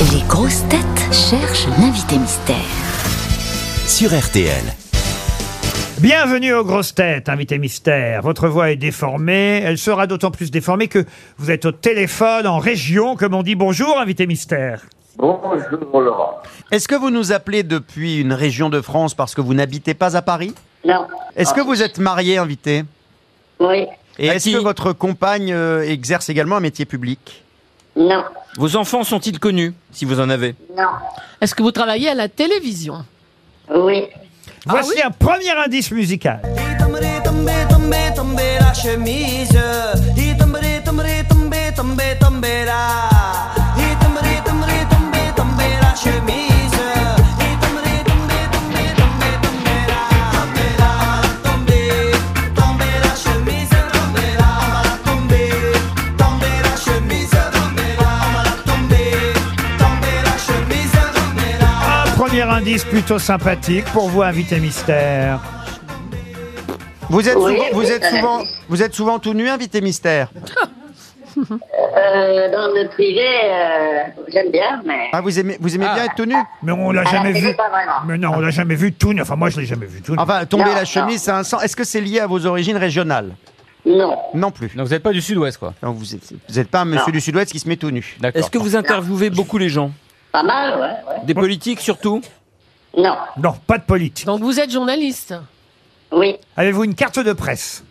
Les grosses têtes cherchent l'invité mystère. sur RTL. Bienvenue aux grosses têtes, invité mystère. Votre voix est déformée. Elle sera d'autant plus déformée que vous êtes au téléphone en région, comme on dit bonjour, invité mystère. Bonjour Laurent. Est-ce que vous nous appelez depuis une région de France parce que vous n'habitez pas à Paris? Non. Est-ce que vous êtes marié, invité? Oui. Et est-ce que votre compagne euh, exerce également un métier public? Non. Vos enfants sont-ils connus, si vous en avez Non. Est-ce que vous travaillez à la télévision Oui. Voici un premier indice musical. Chemise. Indice plutôt sympathique pour vous, invité mystère. vous êtes, Oui, souvent, vous, êtes souvent, vous êtes souvent tout nu, invité mystère Euh, dans le privé, euh, j'aime bien, mais. Ah, vous aimez, vous aimez bien être tout nu? Mais on l'a Ah, jamais vu. pas vraiment. Mais non, on l'a jamais vu tout nu. Enfin, moi, je l'ai jamais vu tout nu. Enfin, tomber Non, la non. chemise, c'est un sens. Est-ce que c'est lié à vos origines régionales? Non. Non plus. Donc vous n'êtes pas du sud-ouest, quoi. Vous n'êtes vous êtes pas un monsieur Non. du Sud-Ouest qui se met tout nu. D'accord. Est-ce que vous interviewez beaucoup les gens? Pas mal, ouais, ouais. Des politiques surtout? Non. Non, pas de politique. Donc vous êtes journaliste Oui. Avez-vous une carte de presse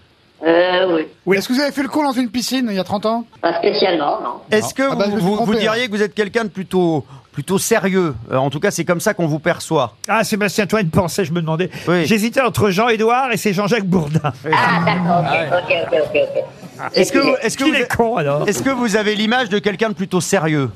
Euh, oui. Oui. Est-ce que vous avez fait le cours dans une piscine il y a 30 ans? Pas spécialement, non. Est-ce que Ah bah, je vous, me suis vous- diriez que vous êtes quelqu'un de plutôt, plutôt sérieux? Euh, En tout cas, c'est comme ça qu'on vous perçoit. Ah, Sébastien Toine pensait, je me demandais. Oui. J'hésitais entre Jean-Édouard et c'est Jean-Jacques Bourdin. Ah, d'accord, ok, ok, ok, ok, ok. Est-ce que, est-ce que Qu'il vous, est con, alors est-ce que vous avez l'image de quelqu'un de plutôt sérieux?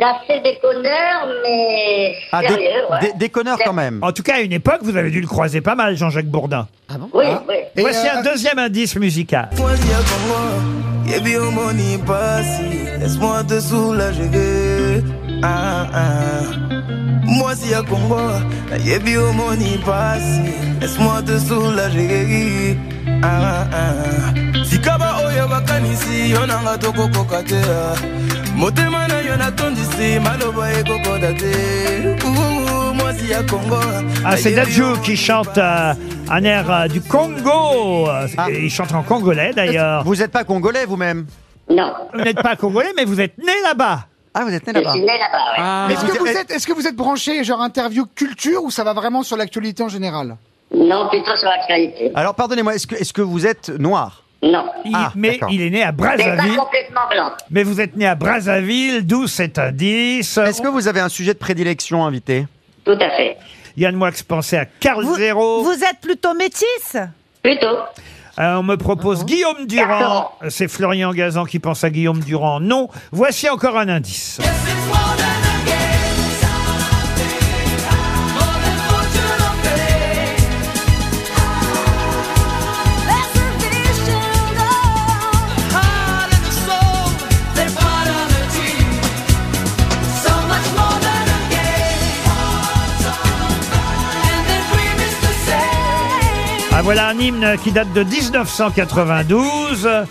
Assez déconneur, mais. Ah, dé- sérieux, ouais. dé- déconneur quand même. En tout cas, à une époque, vous avez dû le croiser pas mal, Jean-Jacques Bourdin. Oui, oui. Et, Voici euh, un deuxième indice musical. Si au money laisse-moi te soulager. Ah, ah. Moi si à Congo, yebi au money passi, laisse-moi te soulager. Ah, ah. Sikaba oyo bakanisi yo nanga tokokoka te ah. motema na yo natondisi maloba ekokoda te Ouh, moi si à Congo Ah, c'est Dadju qui chante euh, un air euh, du Congo. Euh, Ah. Il chante en congolais, d'ailleurs. Vous n'êtes pas congolais vous-même? Non. Vous n'êtes pas congolais, mais vous êtes né là-bas. Ah, vous êtes né Je là-bas. suis né là-bas, ouais. Ah, Est-ce que, vous êtes- êtes, est-ce que vous êtes branché genre interview culture ou ça va vraiment sur l'actualité en général? Non, plutôt sur l'actualité. Alors, pardonnez-moi, est-ce que, est-ce que vous êtes noir? Non. Il- Ah, mais d'accord. il est né à Mais pas Brazzaville. complètement blanc. Mais vous êtes né à Brazzaville, d'où cet indice. Est-ce que vous avez un sujet de prédilection invité? Tout à fait. Yann Moix pensait à Carl Vous, Zéro. vous êtes plutôt métisse? Plutôt. Euh, on me propose Guillaume Durand. C'est Florian Gazan qui pense à Guillaume Durand. Non. Voici encore un indice. Hymne qui date de 1992. Ah,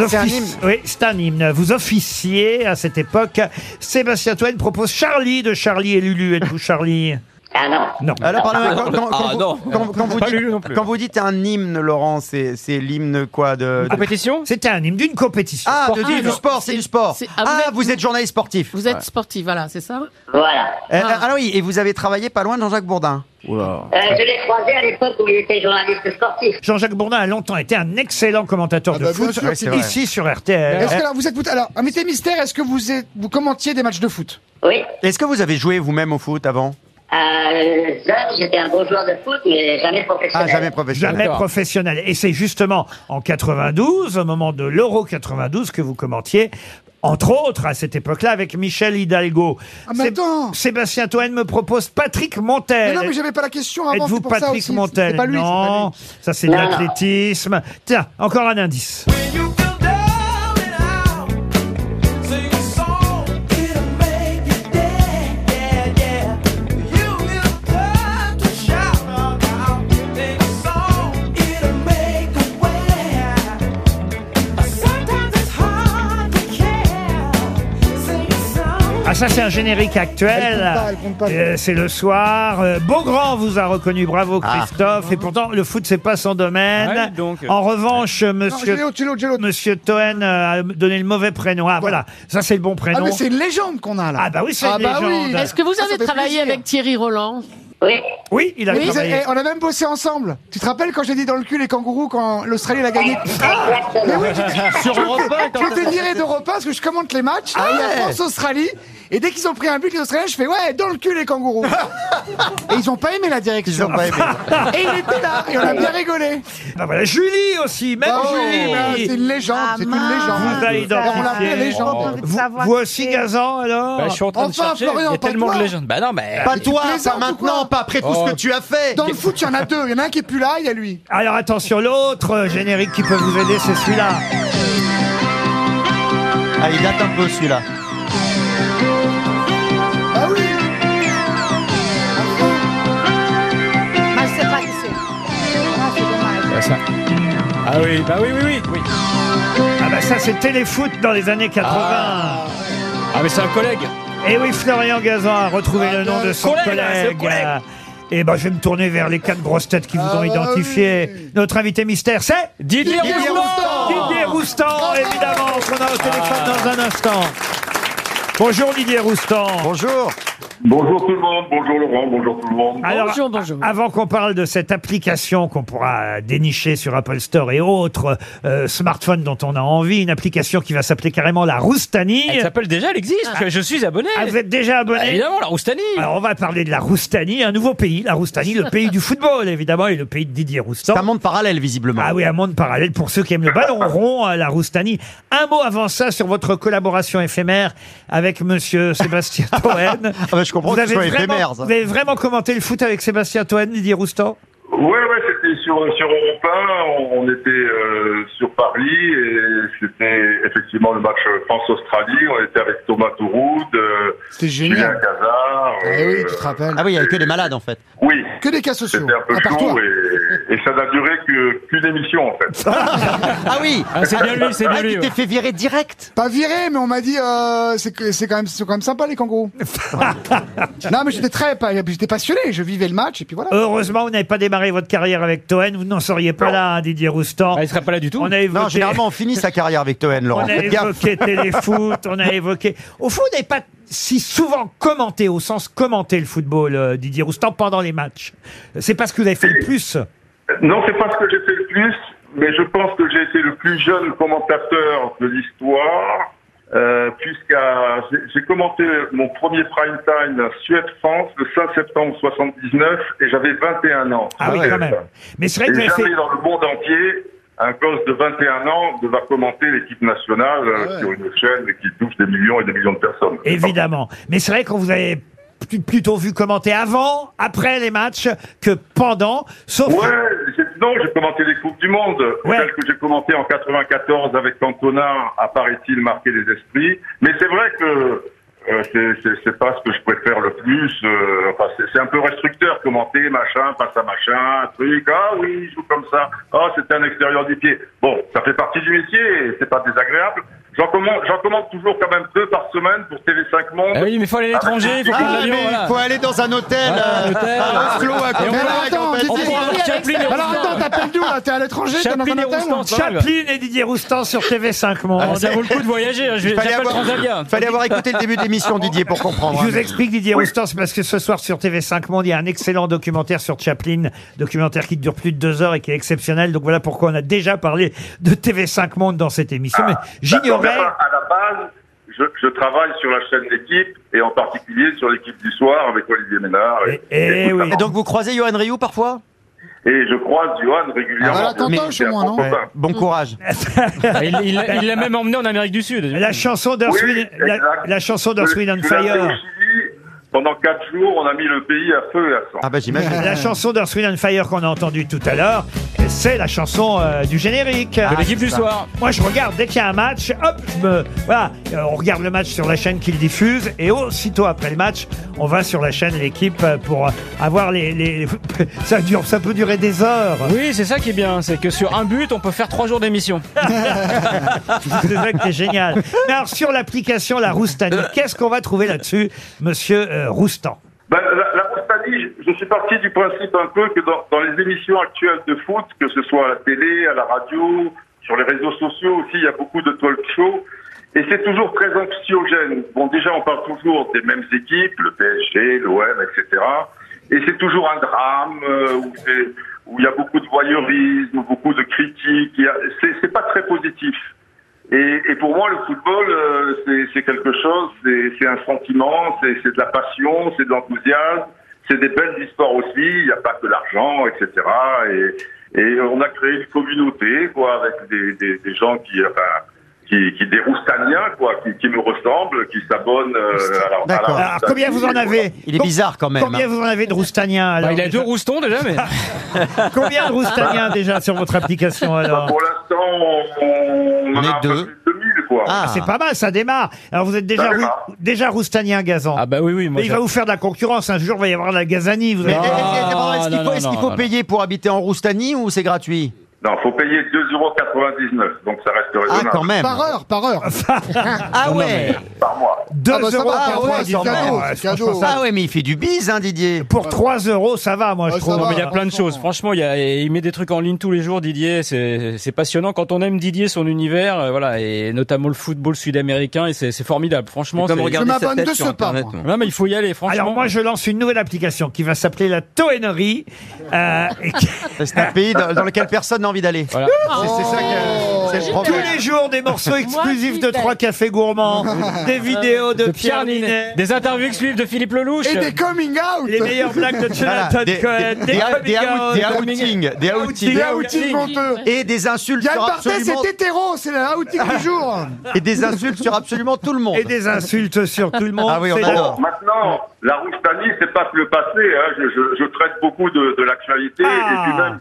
Vous c'est un offici- hymne. Oui, c'est un hymne. Vous officiez à cette époque. Sébastien Toine propose Charlie de Charlie et Lulu. Êtes-vous Charlie? Ah non. Non. Alors, pardonnez-moi, quand, quand- Ah, vous, non. quand- quand vous Pas dites, Lulu non plus. quand vous dites un hymne, Laurent, c'est c'est l'hymne quoi de, de- Compétition? C'était un hymne d'une compétition. Ah, de- du, sport, c'est C'est- du sport. c'est- ah, Ah, vous êtes- vous êtes journaliste sportif. Vous êtes sportif, voilà, c'est ça? Voilà. Euh, Ah. alors oui, et vous avez travaillé pas loin de Jean-Jacques Bourdin. Euh, je l'ai croisé à l'époque où il était journaliste sportif. Jean-Jacques Bourdin a longtemps été un excellent commentateur Ah de bah, bien foot sûr, c'est vrai. ici sur RTL. Est-ce que alors, vous êtes alors invité mystère Est-ce que vous êtes vous commentiez des matchs de foot? Oui. Est-ce que vous avez joué vous-même au foot avant? J'étais un beau joueur de foot, mais jamais Ah, professionnel. jamais professionnel. Jamais professionnel. Et c'est justement en 92, au moment de l'Euro 92, que vous commentiez, entre autres, à cette époque-là, avec Michel Hidalgo. Ah, mais Sé- attends Sébastien Toen me propose Patrick Montel. Mais non, mais j'avais pas la question avant. Êtes-vous c'est pour ça Patrick aussi. Montel C'est pas lui, c'est pas Non, lui. ça c'est de non. l'athlétisme. Tiens, encore un indice. Ah, ça, c'est un générique actuel. Elle compte pas, elle compte pas. Euh, c'est le soir. Euh, Beaugrand vous a reconnu. Bravo, Ah. Christophe. Et pourtant, le foot, c'est pas son domaine. Ouais, donc. En revanche, monsieur, monsieur Toen a donné le mauvais prénom. Ah, voilà. Ça, c'est le bon Ah, prénom. mais c'est une légende qu'on a là. Ah, bah oui, c'est Ah, une bah oui. légende. Est-ce que vous Ça, ça avez fait travaillé plaisir. avec Thierry Roland Oui. Oui, il a Oui, travaillé. et on a même bossé ensemble. Tu te rappelles quand j'ai dit dans le cul les kangourous quand l'Australie l'a gagné Mais oui, Sur Europe 1, je t'ai viré d'Europa parce que je commente les matchs. Ah il y a ouais. France-Australie. Et dès qu'ils ont pris un but, les Australiens, je fais ouais, dans le cul les kangourous. et ils ont pas aimé la Ils direction. ont pas aimé. Et il était là, et on a bien rigolé. Bah voilà, Julie aussi, même Oh, Julie. mais c'est une légende, Ah, c'est une mince. légende. Vous a Et on l'appelait identifié. légende. Vous, vous aussi, Gazan, alors Bah, je suis en train de Enfin, chercher. Florian, il y a pas tellement toi. de légendes. Bah non, mais. Pas toi, pas maintenant, pas après tout Oh. ce que tu as fait. Dans le foot, il y en a deux. Il y en a un qui est plus là, il y a lui. Alors attention, l'autre euh, générique qui peut vous aider, c'est celui-là. Ah, il date un peu celui-là. Bah, ça. Ah oui, bah oui, oui, oui. oui. Ah bah ça, c'est Téléfoot dans les années 80. Ah. Ah, mais c'est un collègue. Et oui, Florian Gazan a retrouvé Ah, le nom de son collègue, collègue. c'est le collègue. Et ben, je vais me tourner vers les quatre grosses têtes qui vous Ah ont bah identifié. oui. Notre invité mystère, c'est Didier, Didier Roustan. Roustan. Didier Roustan, évidemment, qu'on a au téléphone dans un instant. Bonjour Didier Roustan. Bonjour. Bonjour tout le monde, bonjour Laurent, bonjour tout le monde. Alors, Bonjour, bonjour. Avant qu'on parle de cette application qu'on pourra dénicher sur Apple Store et autres euh, smartphones dont on a envie, une application qui va s'appeler carrément la Roustanie. Elle s'appelle déjà, elle existe. Je- Je suis abonné. Ah, vous êtes déjà abonné Bah, évidemment, la Roustanie. Alors on va parler de la Roustanie, un nouveau pays, la Roustanie, le pays du football évidemment et le pays de Didier Roustan. C'est un monde parallèle, visiblement. Ah oui, un monde parallèle pour ceux qui aiment le ballon rond, euh, la Roustanie. Un mot avant ça sur votre collaboration éphémère avec Monsieur Sébastien Toen. Ah bah, je comprends que ce soit vraiment, éphémère, ça. vous avez vraiment commenté le foot avec Sébastien Toen, Didier Roustan? Ouais, ouais, sur, sur Europe 1, on, on était euh, sur Paris et c'était effectivement le match France-Australie, on était avec Thomas Touroud, euh, C'était Julien génial. Cazard. Eh oui, euh, tu te rappelles. Ah oui, il y avait que des malades en fait. oui, Que des cas sociaux. c'était un peu chaud et, et ça n'a duré que- qu'une émission en fait. Ah oui. Ah, c'est bien lui, c'est bien Ah, lui. tu t'es fait virer direct. Pas viré, mais on m'a dit euh, c'est que c'est quand même c'est quand même sympa les kangourous. non, mais j'étais très pas- j'étais passionné, je vivais le match et puis voilà. Heureusement, vous n'avez pas démarré votre carrière avec Toen, vous n'en seriez pas là, hein, Didier Roustan. Ah, il serait pas là du tout. On a évoqué... Non, généralement on finit sa carrière avec Toen, Laurent. On a Faites gaffe. évoqué téléfoot, on a évoqué. Au fond, vous n'avez pas si souvent commenté, au sens commenter le football, euh, Didier Roustan, pendant les matchs. C'est parce que vous avez fait le plus. Non, c'est pas ce que j'ai fait le plus, mais je pense que j'ai été le plus jeune commentateur de l'histoire, euh, puisqu'à j'ai- commenté mon premier prime time Suède-France le 5 septembre 79 et j'avais 21 ans. Ah oui, Euh, quand même. Mais c'est vrai que jamais dans le monde entier, un gosse de 21 ans devra commenter l'équipe nationale euh, Ah ouais. sur une chaîne qui touche des millions et des millions de personnes. Évidemment. Mais c'est vrai qu'on vous avez pl- plutôt vu commenter avant, après les matchs, que pendant. Sauf. Ouais, non, j'ai commenté les Coupes du Monde. Ouais. Celle que j'ai commentée en 94 avec Cantona a, paraît-il, marqué les esprits. Mais c'est vrai que euh, c'est- c'est c'est pas ce que je préfère le plus. euh, enfin, c'est c'est un peu restricteur, commenter, machin, passe à machin, truc. Ah oui, il joue comme ça. Ah, c'était un extérieur du pied. Bon, ça fait partie du métier et c'est pas désagréable. J'en commande, j'en commande toujours quand même deux par semaine pour TV5 Monde. Ah oui, mais il faut aller à l'étranger, faut prendre Ah, l'avion. mais voilà. il faut aller dans un hôtel, Voilà, euh, un hôtel. à Oslo, à Et on Copenhague, alors, attends, t'appelles d'où là T'es à l'étranger Chaplin et Roustan. Chaplin et Didier Roustan sur TV5 Monde. Ah, ça vaut le coup de voyager. hein. Je vais Fallait avoir, fallait avoir écouté le début de l'émission, Didier, pour comprendre. Je vous explique Didier Roustan, c'est parce que ce soir sur TV5 Monde, il y a un excellent documentaire sur Chaplin, documentaire qui dure plus de deux heures et qui est exceptionnel. Donc voilà pourquoi on a déjà parlé de TV5 Monde dans cette émission. Mais D'accord, j'ignorais. À la base, je, je travaille sur la chaîne d'équipe et en particulier sur l'équipe du soir avec Olivier Ménard. Et- et tout oui. ça. Et donc vous croisez Johan Rioux parfois? Et je croise Johan régulièrement. Ah, voilà, t'entends, chez moi, bon non. Bon courage. Il l'a même emmené en Amérique du Sud. La chanson d'Earth, Oui, Wind- la, exact. la chanson d'Earth, Wind and je Fire. Pendant quatre jours, on a mis le pays à feu et à sang. Ah bah j'imagine. La chanson d'Earth, Wind and Fire qu'on a entendue tout à l'heure, c'est la chanson euh, du générique. De l'équipe du ça. soir. Moi, je regarde dès qu'il y a un match, hop, je me, voilà, euh, on regarde le match sur la chaîne qu'il diffuse, et aussitôt après le match, on va sur la chaîne l'équipe euh, pour avoir les, les, ça dure, ça peut durer des heures. Oui, c'est ça qui est bien, c'est que sur un but, on peut faire trois jours d'émission. C'est ça qui est génial. Mais alors, sur l'application La Roustanie, qu'est-ce qu'on va trouver là-dessus, monsieur euh, Roustan Ben, la, la Roustanie, je, suis parti du principe un peu que dans, les émissions actuelles de foot, que ce soit à la télé, à la radio, sur les réseaux sociaux aussi, il y a beaucoup de talk shows. Et c'est toujours très anxiogène. Bon, déjà, on parle toujours des mêmes équipes, le PSG, l'OM, etc. Et c'est toujours un drame euh, où, où il y a beaucoup de voyeurisme, beaucoup de critiques. C'est pas très positif. Et, et pour moi, le football, euh, c'est- c'est quelque chose, c'est c'est un sentiment, c'est c'est de la passion, c'est de l'enthousiasme, c'est des belles histoires aussi. Il n'y a pas que l'argent, etc. Et, et on a créé une communauté, quoi, avec des, des, des gens qui, enfin, qui, qui des roustaniens, quoi, qui, qui me ressemblent, qui s'abonnent euh, D'accord. Alors, combien vous en avez Il est bizarre quand même. Combien hein. vous en avez de Roustaniens alors Bah, il a deux roustons déjà, mais. Combien de Roustaniens déjà sur votre application Bah, alors pour l'instant, on, On en est a un peu deux. plus de 2000, quoi. Ah. Ah, C'est pas mal, ça démarre. Alors vous êtes déjà, rou- démarre. déjà Roustanien Gazan. Ah bah oui, oui, moi. Mais il va vous faire de la concurrence. Un jour, il va y avoir la Gazanie. Vous Mais, allez- Ah, Est-ce qu'il non, faut, non, est-ce qu'il non, faut non. payer pour habiter en Roustanie ou c'est gratuit? Non, faut payer 2,99€, donc ça reste Ah raisonnable. quand même. Par heure, par heure. Ah ouais. Par mois. 2 Ah bah ça euros va, ouais, c'est donc. cadeau, Ouais, c'est franchement, cadeau. ça- Ah ouais, mais il fait du bise, hein, Didier. Pour 3 euros, ça va, moi, je Ouais, ça trouve. va. Mais il y a plein de choses. Franchement, il, y a, il met des trucs en ligne tous les jours, Didier. C'est c'est passionnant. Quand on aime Didier, son univers, euh, voilà, et notamment le football sud-américain, et c'est c'est formidable. Franchement, c'est- regarder Je sa m'abonne tête de sur ce pas, Internet. moi. moi. Ouais, mais il faut y aller, franchement. Alors moi, je lance une nouvelle application qui va s'appeler la Toennerie. euh, et qui- C'est un pays dans, dans lequel personne n'a envie d'aller. Voilà. C'est c'est ça que c'est le Tous problème. les jours, des morceaux exclusifs j'y de vais. trois cafés gourmands, des vidéos de, de Pierre Ninet, des interviews exclusives de Philippe Lelouch. Et des coming out. les meilleures blagues de Jonathan Voilà, des, Cohen, des- des, des- des coming out- out, des des outings, des outings, Des outings honteux. et des insultes Yann sur Barthès absolument est hétéro, c'est la du jour. et des insultes sur absolument tout le monde. et des insultes sur tout le monde. Ah oui, on C'est- adore. Bon, maintenant, la Roustanie, c'est pas que le passé. Hein. Je, je, je traite beaucoup de, de l'actualité Ah. et même,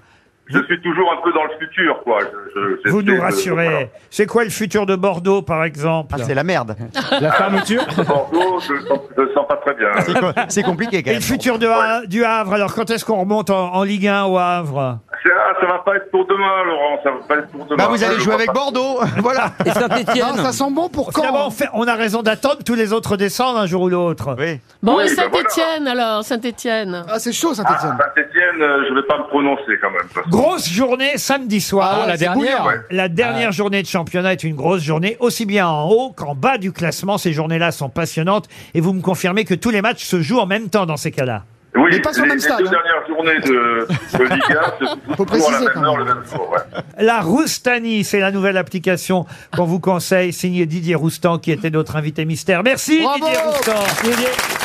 je suis toujours un peu dans le futur, quoi. Je, je- Vous j'essaie nous de- rassurez. voilà. C'est quoi le futur de Bordeaux, par exemple Ah, c'est la merde. La fermeture. Bordeaux, je, le sens- je le sens pas très bien. C'est co- C'est compliqué quand Et même. le futur de Ha- du Havre, alors quand est-ce qu'on remonte en, en Ligue 1 au Havre? Ah, ça va pas être pour demain, Laurent. Ça va pas être pour demain. Bah vous allez Je jouer avec pas. Bordeaux, voilà. Et Saint-Etienne Non, ça sent bon pour Finalement, quand on, fait- on a raison d'attendre que tous les autres descendent un jour ou l'autre. Oui. Bon, Oui, et ben voilà. Saint-Étienne alors, Saint-Étienne. Ah, c'est chaud, Ah, Saint-Etienne. Saint-Etienne, euh, je vais pas me prononcer quand même. parce que- Grosse journée samedi soir. Ah, la dernière. Ouais. La dernière journée de championnat est une grosse journée, aussi bien en haut qu'en bas du classement. Ces journées-là sont passionnantes. Et vous me confirmez que tous les matchs se jouent en même temps dans ces cas-là. Mais pas sur le les, même les stade, deux hein. dernières journées de, de Ligue 1, c'est Faut toujours à préciser, la quand même heure, le même jour. Ouais. La Roustanie, c'est la nouvelle application qu'on vous conseille, signée Didier Roustan, qui était notre invité mystère. Merci Bravo Didier Roustan.